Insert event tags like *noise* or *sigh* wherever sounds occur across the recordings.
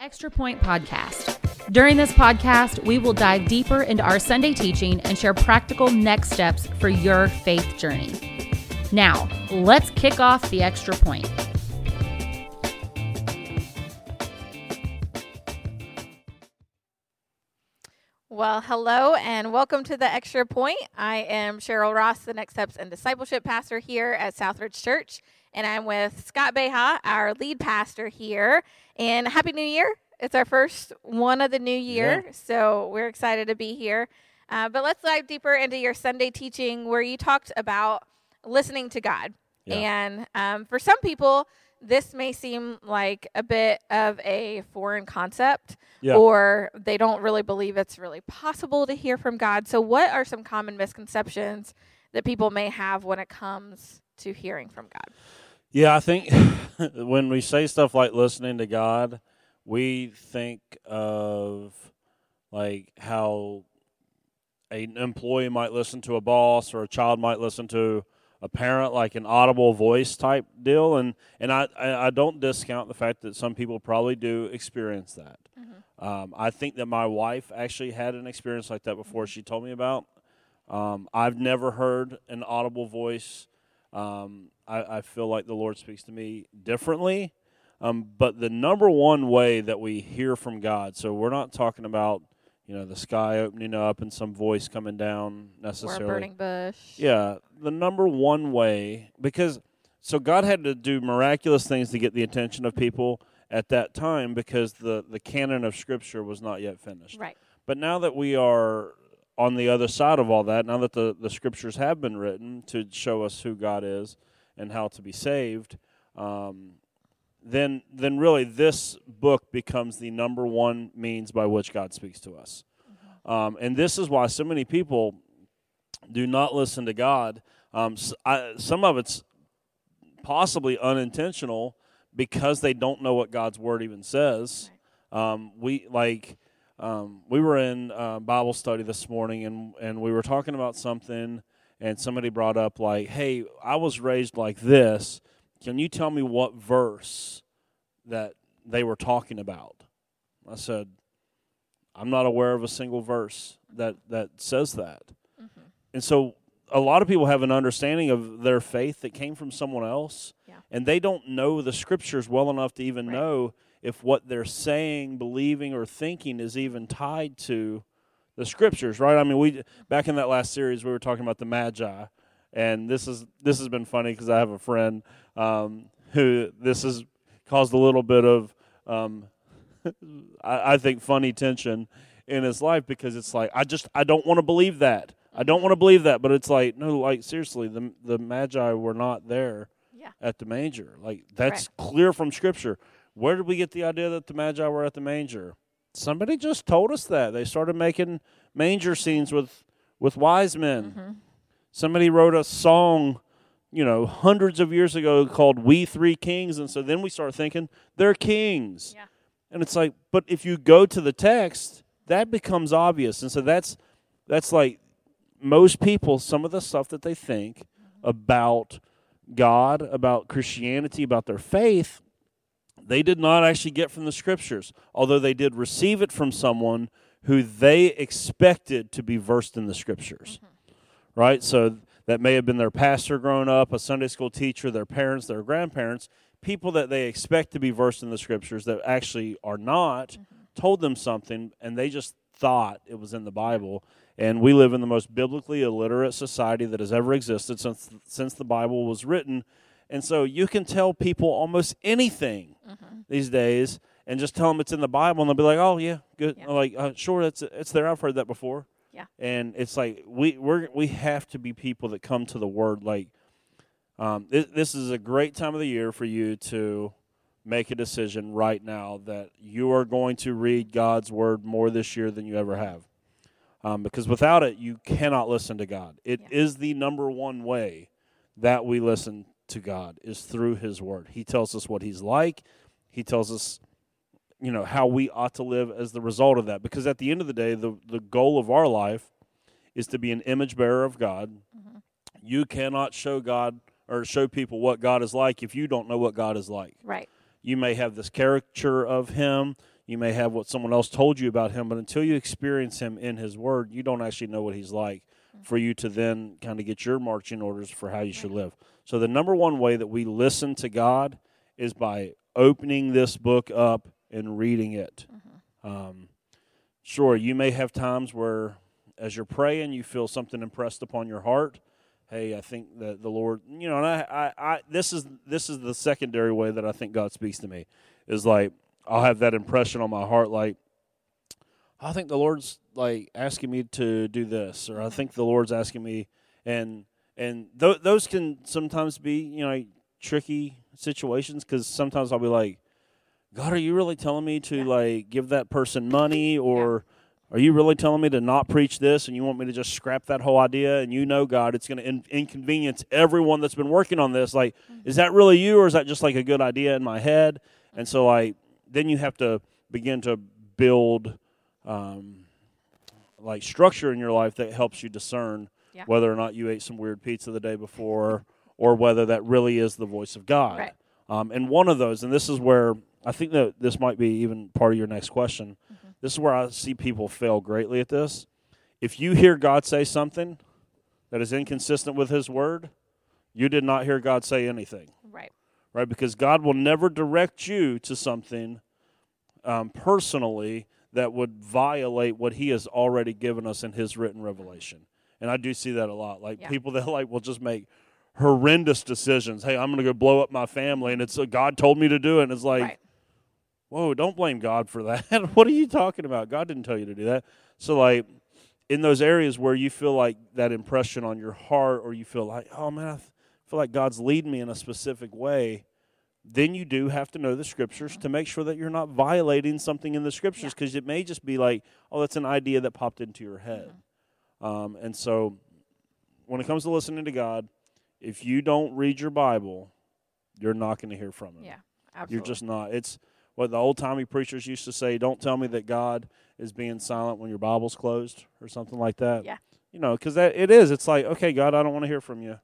Extra Point Podcast. During this podcast, we will dive deeper into our Sunday teaching and share practical next steps for your faith journey. Now, let's kick off the Extra Point. Well, hello and welcome to the Extra Point. I am Cheryl Ross, the Next Steps and Discipleship Pastor here at Southridge Church, and I'm with Scott Beha, our lead pastor here. And Happy New Year! It's our first one of the new year, Yeah. so we're excited to be here. Uh, but let's dive deeper into your Sunday teaching where you talked about listening to God. Yeah. And um, for some people, this may seem like a bit of a foreign concept Yeah. or they don't really believe it's really possible to hear from God. So, what are some common misconceptions that people may have when it comes to hearing from God? Yeah, I think *laughs* when we say stuff like listening to God, we think of like how an employee might listen to a boss or a child might listen to a parent like an audible voice type deal and and I, I don't discount the fact that some people probably do experience that. Um, I think that my wife actually had an experience like that before she told me about. Um, I've never heard an audible voice. Um, I, I feel like the Lord speaks to me differently. Um, but the number one way that we hear from God, so we're not talking about you know the sky opening up and some voice coming down Or a necessarily. burning bush? Yeah, the number one way because so God had to do miraculous things to get the attention of people at that time because the the canon of Scripture was not yet finished. Right. But now that we are on the other side of all that, now that the, the scriptures have been written to show us who God is and how to be saved, um, then then really this book becomes the number one means by which God speaks to us. Um, and this is why so many people do not listen to God. Um, I some of it's possibly unintentional because they don't know what God's word even says. Um, we like um, we were in uh, Bible study this morning, and and we were talking about something, and somebody brought up like, "Hey, I was raised like this. Can you tell me what verse that they were talking about?" I said, "I'm not aware of a single verse that that says that." Mm-hmm. And so, a lot of people have an understanding of their faith that came from someone else, Yeah. and they don't know the scriptures well enough to even Right. know if what they're saying, believing, or thinking is even tied to the scriptures, right? I mean, we back in that last series we were talking about the Magi, and this is this has been funny because I have a friend um, who this has caused a little bit of um, *laughs* I, I think funny tension in his life because it's like I just I don't want to believe that I don't want to believe that, but it's like no, like seriously, the the Magi were not there Yeah. at the manger. Like that's clear from Scripture. Where did we get the idea that the Magi were at the manger? Somebody just told us that. They started making manger scenes with with wise men. Somebody wrote a song, you know, hundreds of years ago called "We Three Kings," and so then we start thinking they're kings. Yeah. And it's like, but if you go to the text, that becomes obvious, and so that's that's like most people some of the stuff that they think mm-hmm. about God, about Christianity, about their faith, they did not actually get from the scriptures, although they did receive it from someone who they expected to be versed in the scriptures. Mm-hmm. Right? So that may have been their pastor growing up, a Sunday school teacher, their parents, their grandparents, people that they expect to be versed in the scriptures that actually are not, told them something and they just thought it was in the Bible. And we live in the most biblically illiterate society that has ever existed since since the Bible was written. And so you can tell people almost anything these days and just tell them it's in the Bible and they'll be like, "Oh yeah, good." Yeah. Like, uh, "Sure, it's it's there. I've heard that before." Yeah. And it's like we we're we have to be people that come to the word like um, this, this is a great time of the year for you to make a decision right now that you are going to read God's word more this year than you ever have. Um, because without it, you cannot listen to God. It is Yeah. the number one way that we listen to God is through His Word. He tells us what He's like. He tells us, you know, how we ought to live as the result of that. Because at the end of the day, the the goal of our life is to be an image bearer of God. Mm-hmm. You cannot show God or show people what God is like if you don't know what God is like. Right. You may have this caricature of him. you may have what someone else told you about him, but until you experience him in his word, you don't actually know what he's like mm-hmm. for you to then kind of get your marching orders for how you should live. So, the number one way that we listen to God is by opening this book up and reading it. Um, sure, you may have times where, as you're praying, you feel something impressed upon your heart. Hey, I think that the Lord, you know, and I, I, I, this is this is the secondary way that I think God speaks to me, is like I'll have that impression on my heart, like I think the Lord's like asking me to do this, or I think the Lord's asking me, and and th- those can sometimes be you know tricky situations because sometimes I'll be like, God, are you really telling me to like give that person money, or are you really telling me to not preach this, and you want me to just scrap that whole idea? And you know, God, it's going to in- inconvenience everyone that's been working on this. Like, is that really you, or is that just like a good idea in my head? And so, like, then you have to begin to build um, like structure in your life that helps you discern Yeah. whether or not you ate some weird pizza the day before or whether that really is the voice of God. Right. Um, and one of those, and this is where I think that this might be even part of your next question. Mm-hmm. This is where I see people fail greatly at this. If you hear God say something that is inconsistent with His word, you did not hear God say anything Right. right? Because God will never direct you to something um, personally that would violate what He has already given us in His written revelation. And I do see that a lot. Like Yeah. people that *laughs* like will just make horrendous decisions. Hey, I'm going to go blow up my family, and it's uh, God told me to do it. And it's like, right. Whoa, don't blame God for that. *laughs* what are you talking about? God didn't tell you to do that. So, like, in those areas where you feel like that impression on your heart, or you feel like, oh man, I feel like God's leading me in a specific way, then you do have to know the scriptures to make sure that you're not violating something in the scriptures because it may just be like, oh, that's an idea that popped into your head. Um, and so, when it comes to listening to God, if you don't read your Bible, you're not going to hear from Him. Yeah. Absolutely. You're just not. It's what the old timey preachers used to say. Don't tell me that God is being silent when your Bible's closed or something like that. Yeah. You know, because that it is. It's like, okay, God, I don't want to hear from you.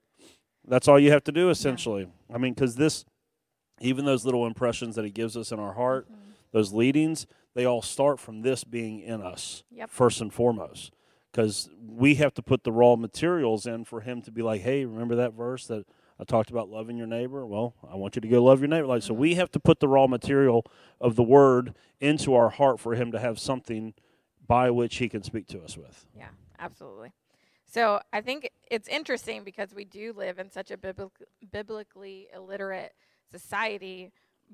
That's all you have to do, essentially. I mean, because this, even those little impressions that He gives us in our heart, Mm-hmm. those leadings, they all start from this being in us Yep. first and foremost. Because we have to put the raw materials in for Him to be like, hey, remember that verse that I talked about loving your neighbor. Well, I want you to go love your neighbor. Like so, we have to put the raw material of the word into our heart for him to have something by which he can speak to us with. Yeah, absolutely. So I think it's interesting because we do live in such a biblic- biblically illiterate society,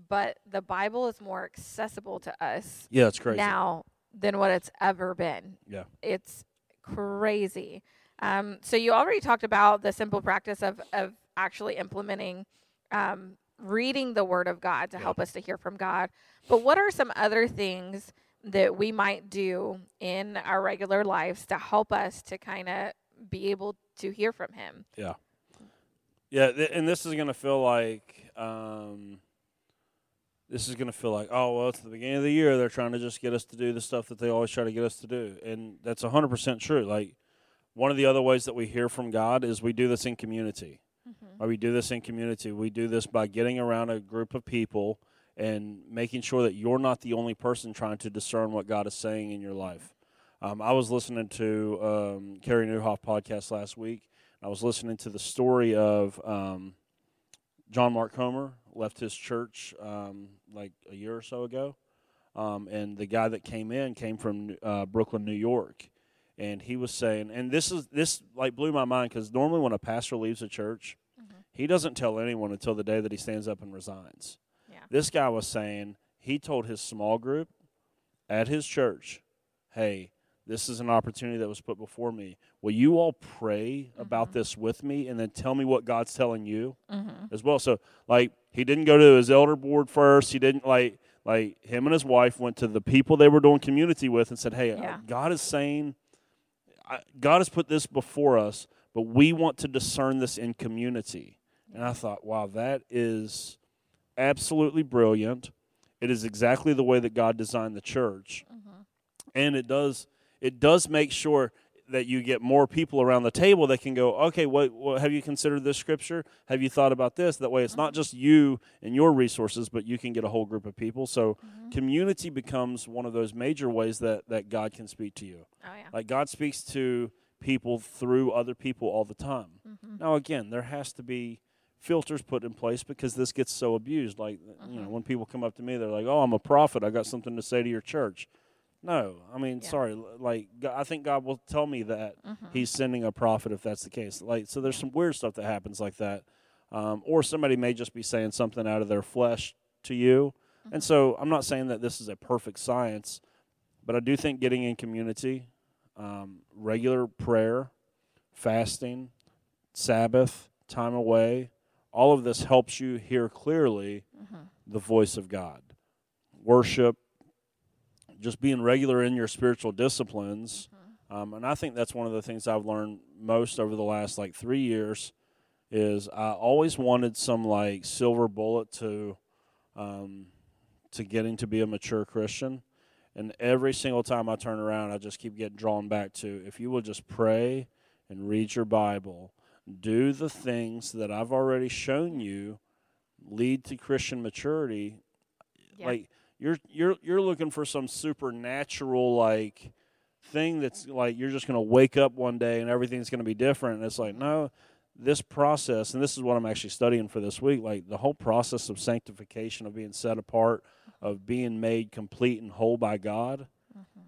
but the Bible is more accessible to us Yeah, it's crazy. now than what it's ever been. Yeah. It's crazy. Um, so you already talked about the simple practice of, of actually implementing um, reading the Word of God to Yeah. help us to hear from God. But what are some other things that we might do in our regular lives to help us to kind of be able to hear from Him? Yeah, th- and this is going to feel like um, this is going to feel like oh well, it's the beginning of the year. They're trying to just get us to do the stuff that they always try to get us to do, and that's hundred percent true. Like one of the other ways that we hear from God is we do this in community. Or we do this in community. We do this by getting around a group of people and making sure that you're not the only person trying to discern what God is saying in your life. Um, I was listening to um, Carey Nieuwhof podcast last week. I was listening to the story of um, John Mark Comer left his church um, like a year or so ago, um, and the guy that came in came from uh, Brooklyn, New York, and he was saying, and this is this like blew my mind because normally when a pastor leaves a church, he doesn't tell anyone until the day that he stands up and resigns. Yeah. This guy was saying he told his small group at his church, "Hey, this is an opportunity that was put before me. Will you all pray about this with me and then tell me what God's telling you Mm-hmm. as well?" So, like, he didn't go to his elder board first. He didn't like like him and his wife went to the people they were doing community with and said, "Hey, Yeah. God is saying, I, God has put this before us, but we want to discern this in community." And I thought, "Wow, that is absolutely brilliant. It is exactly the way that God designed the church." Mm-hmm. and it does it does make sure that you get more people around the table that can go, okay, what, what have you considered this scripture? Have you thought about this? That way, it's not just you and your resources, but you can get a whole group of people. So, mm-hmm. community becomes one of those major ways that that God can speak to you. Oh yeah. Like God speaks to people through other people all the time. Mm-hmm. Now, again, there has to be filters put in place because this gets so abused. Like, you know, mm-hmm. when people come up to me, they're like, "Oh, I'm a prophet. I got something to say to your church." No, I mean, Yeah. sorry. Like, I think God will tell me that He's sending a prophet if that's the case. Like, so there's some weird stuff that happens like that, um, or somebody may just be saying something out of their flesh to you. And so, I'm not saying that this is a perfect science, but I do think getting in community, um, regular prayer, fasting, Sabbath, time away, all of this helps you hear clearly the voice of God. Worship, just being regular in your spiritual disciplines. Um, and I think that's one of the things I've learned most over the last like three years is I always wanted some like silver bullet to um, to getting to be a mature Christian. And every single time I turn around, I just keep getting drawn back to if you will just pray and read your Bible, do the things that I've already shown you lead to Christian maturity. Yeah. Like you're you're you're looking for some supernatural like thing that's like you're just going to wake up one day and everything's going to be different. And it's like no, this process, and this is what I'm actually studying for this week. Like the whole process of sanctification, of being set apart, of being made complete and whole by God. Mm-hmm.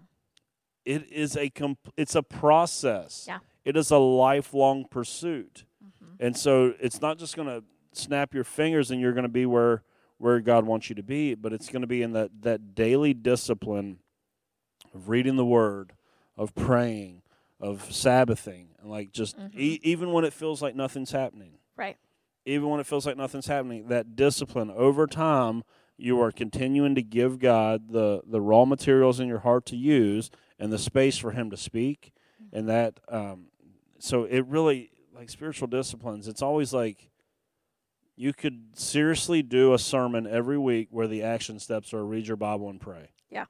It is a comp- it's a process. Yeah. It is a lifelong pursuit, mm-hmm. and so it's not just going to snap your fingers and you're going to be where where God wants you to be, but it's going to be in that that daily discipline of reading the Word, of praying, of Sabbathing, and like just e- even when it feels like nothing's happening Right. even when it feels like nothing's happening, that discipline over time, you are continuing to give God the the raw materials in your heart to use and the space for Him to speak, and that um, so it really like spiritual disciplines. It's always like you could seriously do a sermon every week where the action steps are read your Bible and pray. Yeah.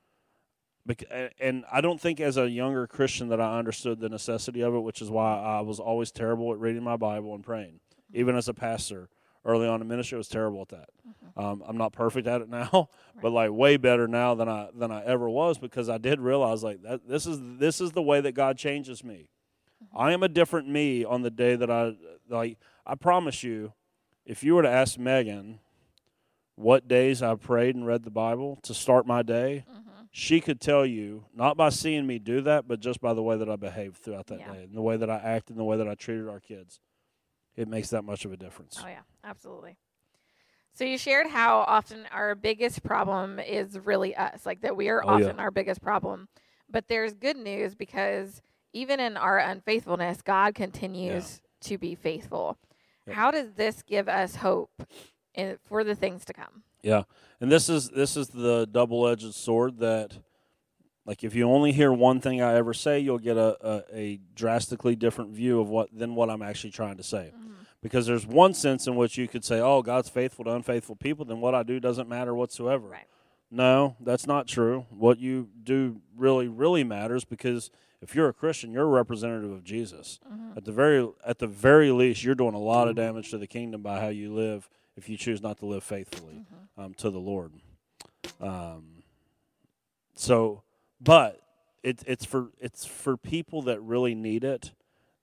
And I don't think as a younger Christian that I understood the necessity of it, which is why I was always terrible at reading my Bible and praying. Mm-hmm. Even as a pastor, early on in ministry, I was terrible at that. Mm-hmm. Um, I'm not perfect at it now, *laughs* but like way better now than I than I ever was because I did realize like that this is this is the way that God changes me. Mm-hmm. I am a different me on the day that I like. I promise you, if you were to ask Megan what days I prayed and read the Bible to start my day, mm-hmm. she could tell you not by seeing me do that, but just by the way that I behaved throughout that Yeah. day and the way that I acted and the way that I treated our kids. It makes that much of a difference. Oh yeah, absolutely. So you shared how often our biggest problem is really us, like that we are Oh, yeah. often our biggest problem. But there's good news because even in our unfaithfulness, God continues to be faithful. Yep. How does this give us hope in, for the things to come? Yeah, and this is this is the double-edged sword that, like, if you only hear one thing I ever say, you'll get a, a, a drastically different view of what than what I'm actually trying to say. Mm-hmm. Because there's one sense in which you could say, "Oh, God's faithful to unfaithful people," then what I do doesn't matter whatsoever. Right. No, that's not true. What you do really, really matters because if you're a Christian, you're a representative of Jesus. Mm-hmm. At the very at the very least, you're doing a lot of mm-hmm. damage to the kingdom by how you live if you choose not to live faithfully mm-hmm. um, to the Lord. Um, so, but it, it's for it's for people that really need it,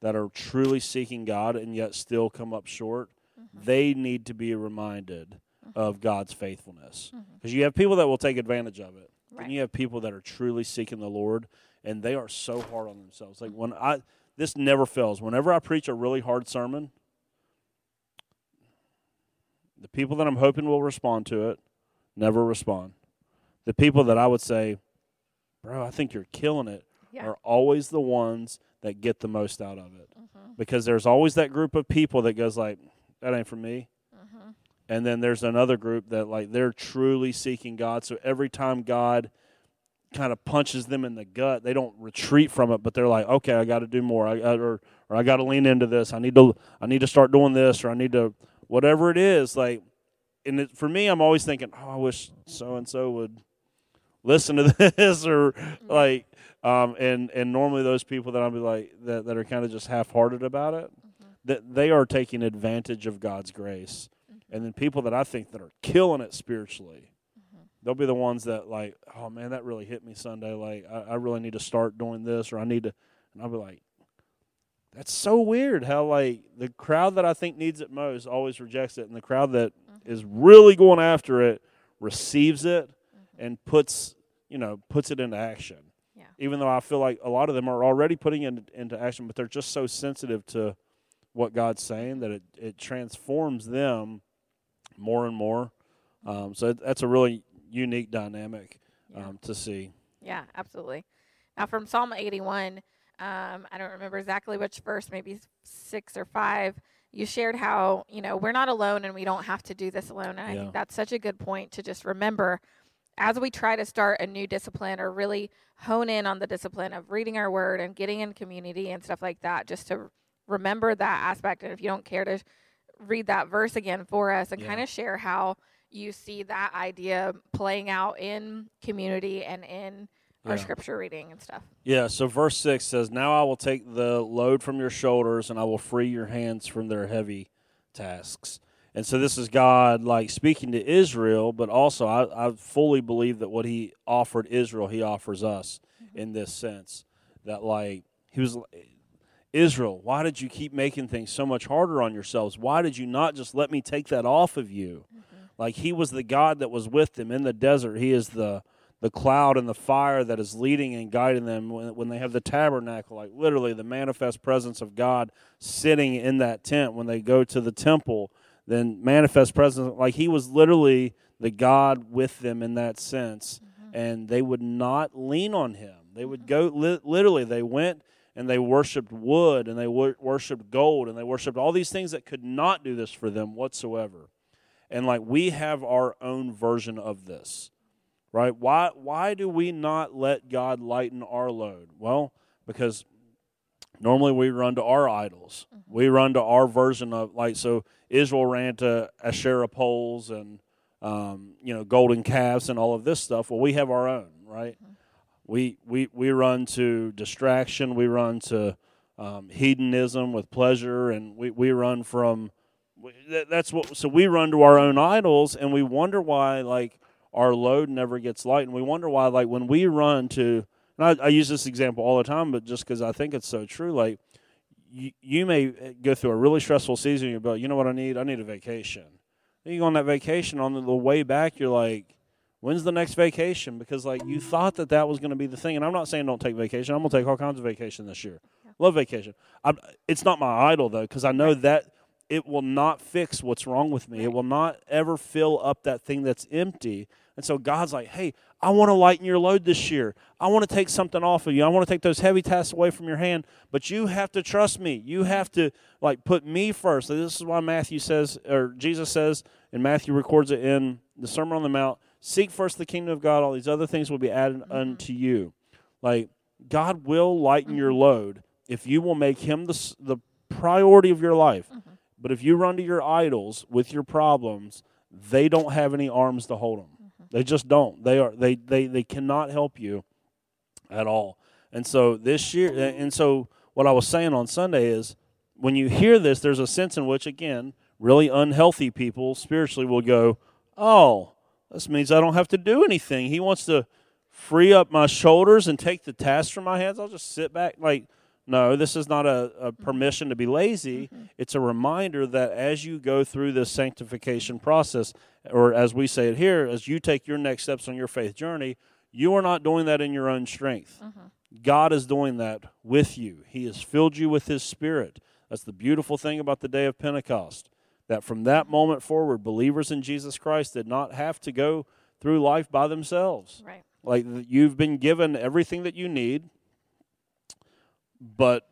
that are truly seeking God and yet still come up short. They need to be reminded of God's faithfulness because you have people that will take advantage of it, Right. and you have people that are truly seeking the Lord, and they are so hard on themselves. Like when I this never fails. Whenever I preach a really hard sermon, the people that I'm hoping will respond to it never respond. The people that I would say, bro, I think you're killing it, Yeah. are always the ones that get the most out of it. Mm-hmm. Because there's always that group of people that goes like, that ain't for me. Mm-hmm. And then there's another group that like they're truly seeking God. So every time God kind of punches them in the gut, they don't retreat from it, but they're like, okay, I got to do more, I, I- or or I got to lean into this. I need to I need to start doing this, or I need to whatever it is. Like, and it, for me, I'm always thinking, oh, I wish so and so would listen to *laughs* this or mm-hmm. like um and and normally those people that I'll be like that that are kind of just half-hearted about it mm-hmm. that they are taking advantage of God's grace. Mm-hmm. And then people that I think that are killing it spiritually, they'll be the ones that like, oh man, that really hit me Sunday. Like I, I really need to start doing this or I need to and I'll be like, that's so weird how like the crowd that I think needs it most always rejects it and the crowd that mm-hmm. is really going after it receives it mm-hmm. and puts you know puts it into action. Yeah. even though i feel like a lot of them are already putting it into action but they're just so sensitive to what god's saying that it, it transforms them more and more. Mm-hmm. Um, so that's a really unique dynamic Yeah. um, to see Yeah, absolutely. Now, from Psalm 81, um, I don't remember exactly which verse, maybe six or five. You shared how you know we're not alone and we don't have to do this alone, and I Yeah. think that's such a good point to just remember as we try to start a new discipline or really hone in on the discipline of reading our word and getting in community and stuff like that. Just to remember that aspect, and if you don't care to read that verse again for us and Yeah. kind of share how you see that idea playing out in community and in our scripture reading and stuff. Yeah, so verse 6 says, Now I will take the load from your shoulders and I will free your hands from their heavy tasks. And so this is God like speaking to Israel, but also I, I fully believe that what he offered Israel, he offers us mm-hmm. in this sense. That like he was Israel, why did you keep making things so much harder on yourselves? Why did you not just let me take that off of you? Mm-hmm. Like he was the God that was with them in the desert. He is the the cloud and the fire that is leading and guiding them when, when they have the tabernacle, like literally the manifest presence of God sitting in that tent. When they go to the temple, then manifest presence, like he was literally the God with them in that sense. Mm-hmm. And they would not lean on him. They would mm-hmm. go, li- literally, they went and they worshiped wood and they wor- worshiped gold and they worshiped all these things that could not do this for them whatsoever. And like we have our own version of this right? Why why do we not let God lighten our load? Well, because normally we run to our idols. We run to our version of like so Israel ran to Asherah poles and um, you know golden calves and all of this stuff. Well, we have our own, right? We we we run to distraction. We run to um, hedonism with pleasure, and we we run from. That's what. So we run to our own idols, and we wonder why, like, our load never gets light, and we wonder why, like, when we run to. And I, I use this example all the time, but just because I think it's so true, like, you, you may uh, go through a really stressful season. You're like, you know what I need? I need a vacation. Then you go on that vacation. On the, the way back, you're like, when's the next vacation? Because like you thought that that was going to be the thing. And I'm not saying don't take vacation. I'm going to take all kinds of vacation this year. Love vacation. i it's not my idol though, because I know that it will not fix what's wrong with me. It will not ever fill up that thing that's empty. And so God's like, hey, I want to lighten your load this year. I want to take something off of you. I want to take those heavy tasks away from your hand. But you have to trust me. You mm-hmm. have to like put me first. So this is why Matthew says, or Jesus says, and Matthew records it in the Sermon on the Mount. Seek first the kingdom of God. All these other things will be added mm-hmm. unto you. Like God will lighten your mm-hmm. load if you will make Him the the priority of your life. But if you run to your idols with your problems, they don't have any arms to hold them. Mm-hmm. They just don't. They are they they they cannot help you at all. And so this year, and so what I was saying on Sunday is, when you hear this, there's a sense in which, again, really unhealthy people spiritually will go, "Oh, this means I don't have to do anything." He wants to free up my shoulders and take the task from my hands. I'll just sit back. Like, no, this is not a, a mm-hmm. permission to be lazy. Mm-hmm. It's a reminder that as you go through this sanctification process, or as we say it here, as you take your next steps on your faith journey, you are not doing that in your own strength. Mm-hmm. God is doing that with you. He has filled you with His Spirit. That's the beautiful thing about the day of Pentecost. That from that moment forward, believers in Jesus Christ did not have to go through life by themselves. Right. Like you've been given everything that you need, but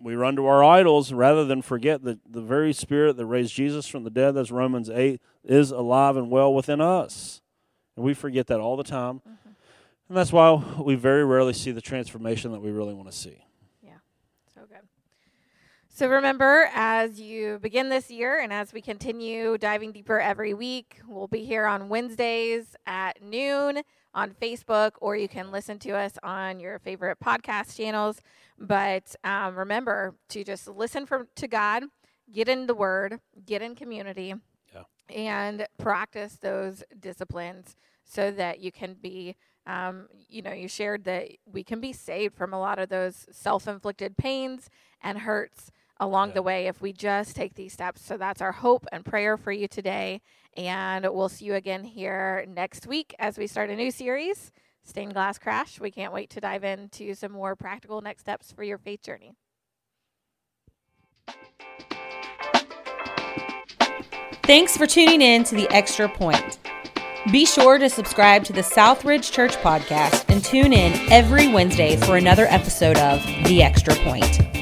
we run to our idols rather than forget that the very spirit that raised Jesus from the dead, that's Romans 8, is alive and well within us. And we forget that all the time. Mm-hmm. And that's why we very rarely see the transformation that we really want to see. Yeah, so good. So remember, as you begin this year and as we continue diving deeper every week, we'll be here on Wednesdays at noon on Facebook, or you can listen to us on your favorite podcast channels. But um, remember to just listen from to God, get in the Word, get in community, Yeah. and practice those disciplines so that you can be. Um, you know, you shared that we can be saved from a lot of those self-inflicted pains and hurts along Yeah. the way if we just take these steps. So that's our hope and prayer for you today. And we'll see you again here next week as we start a new series, Stained Glass Crash. We can't wait to dive into some more practical next steps for your faith journey. Thanks for tuning in to The Extra Point. Be sure to subscribe to the Southridge Church podcast and tune in every Wednesday for another episode of The Extra Point.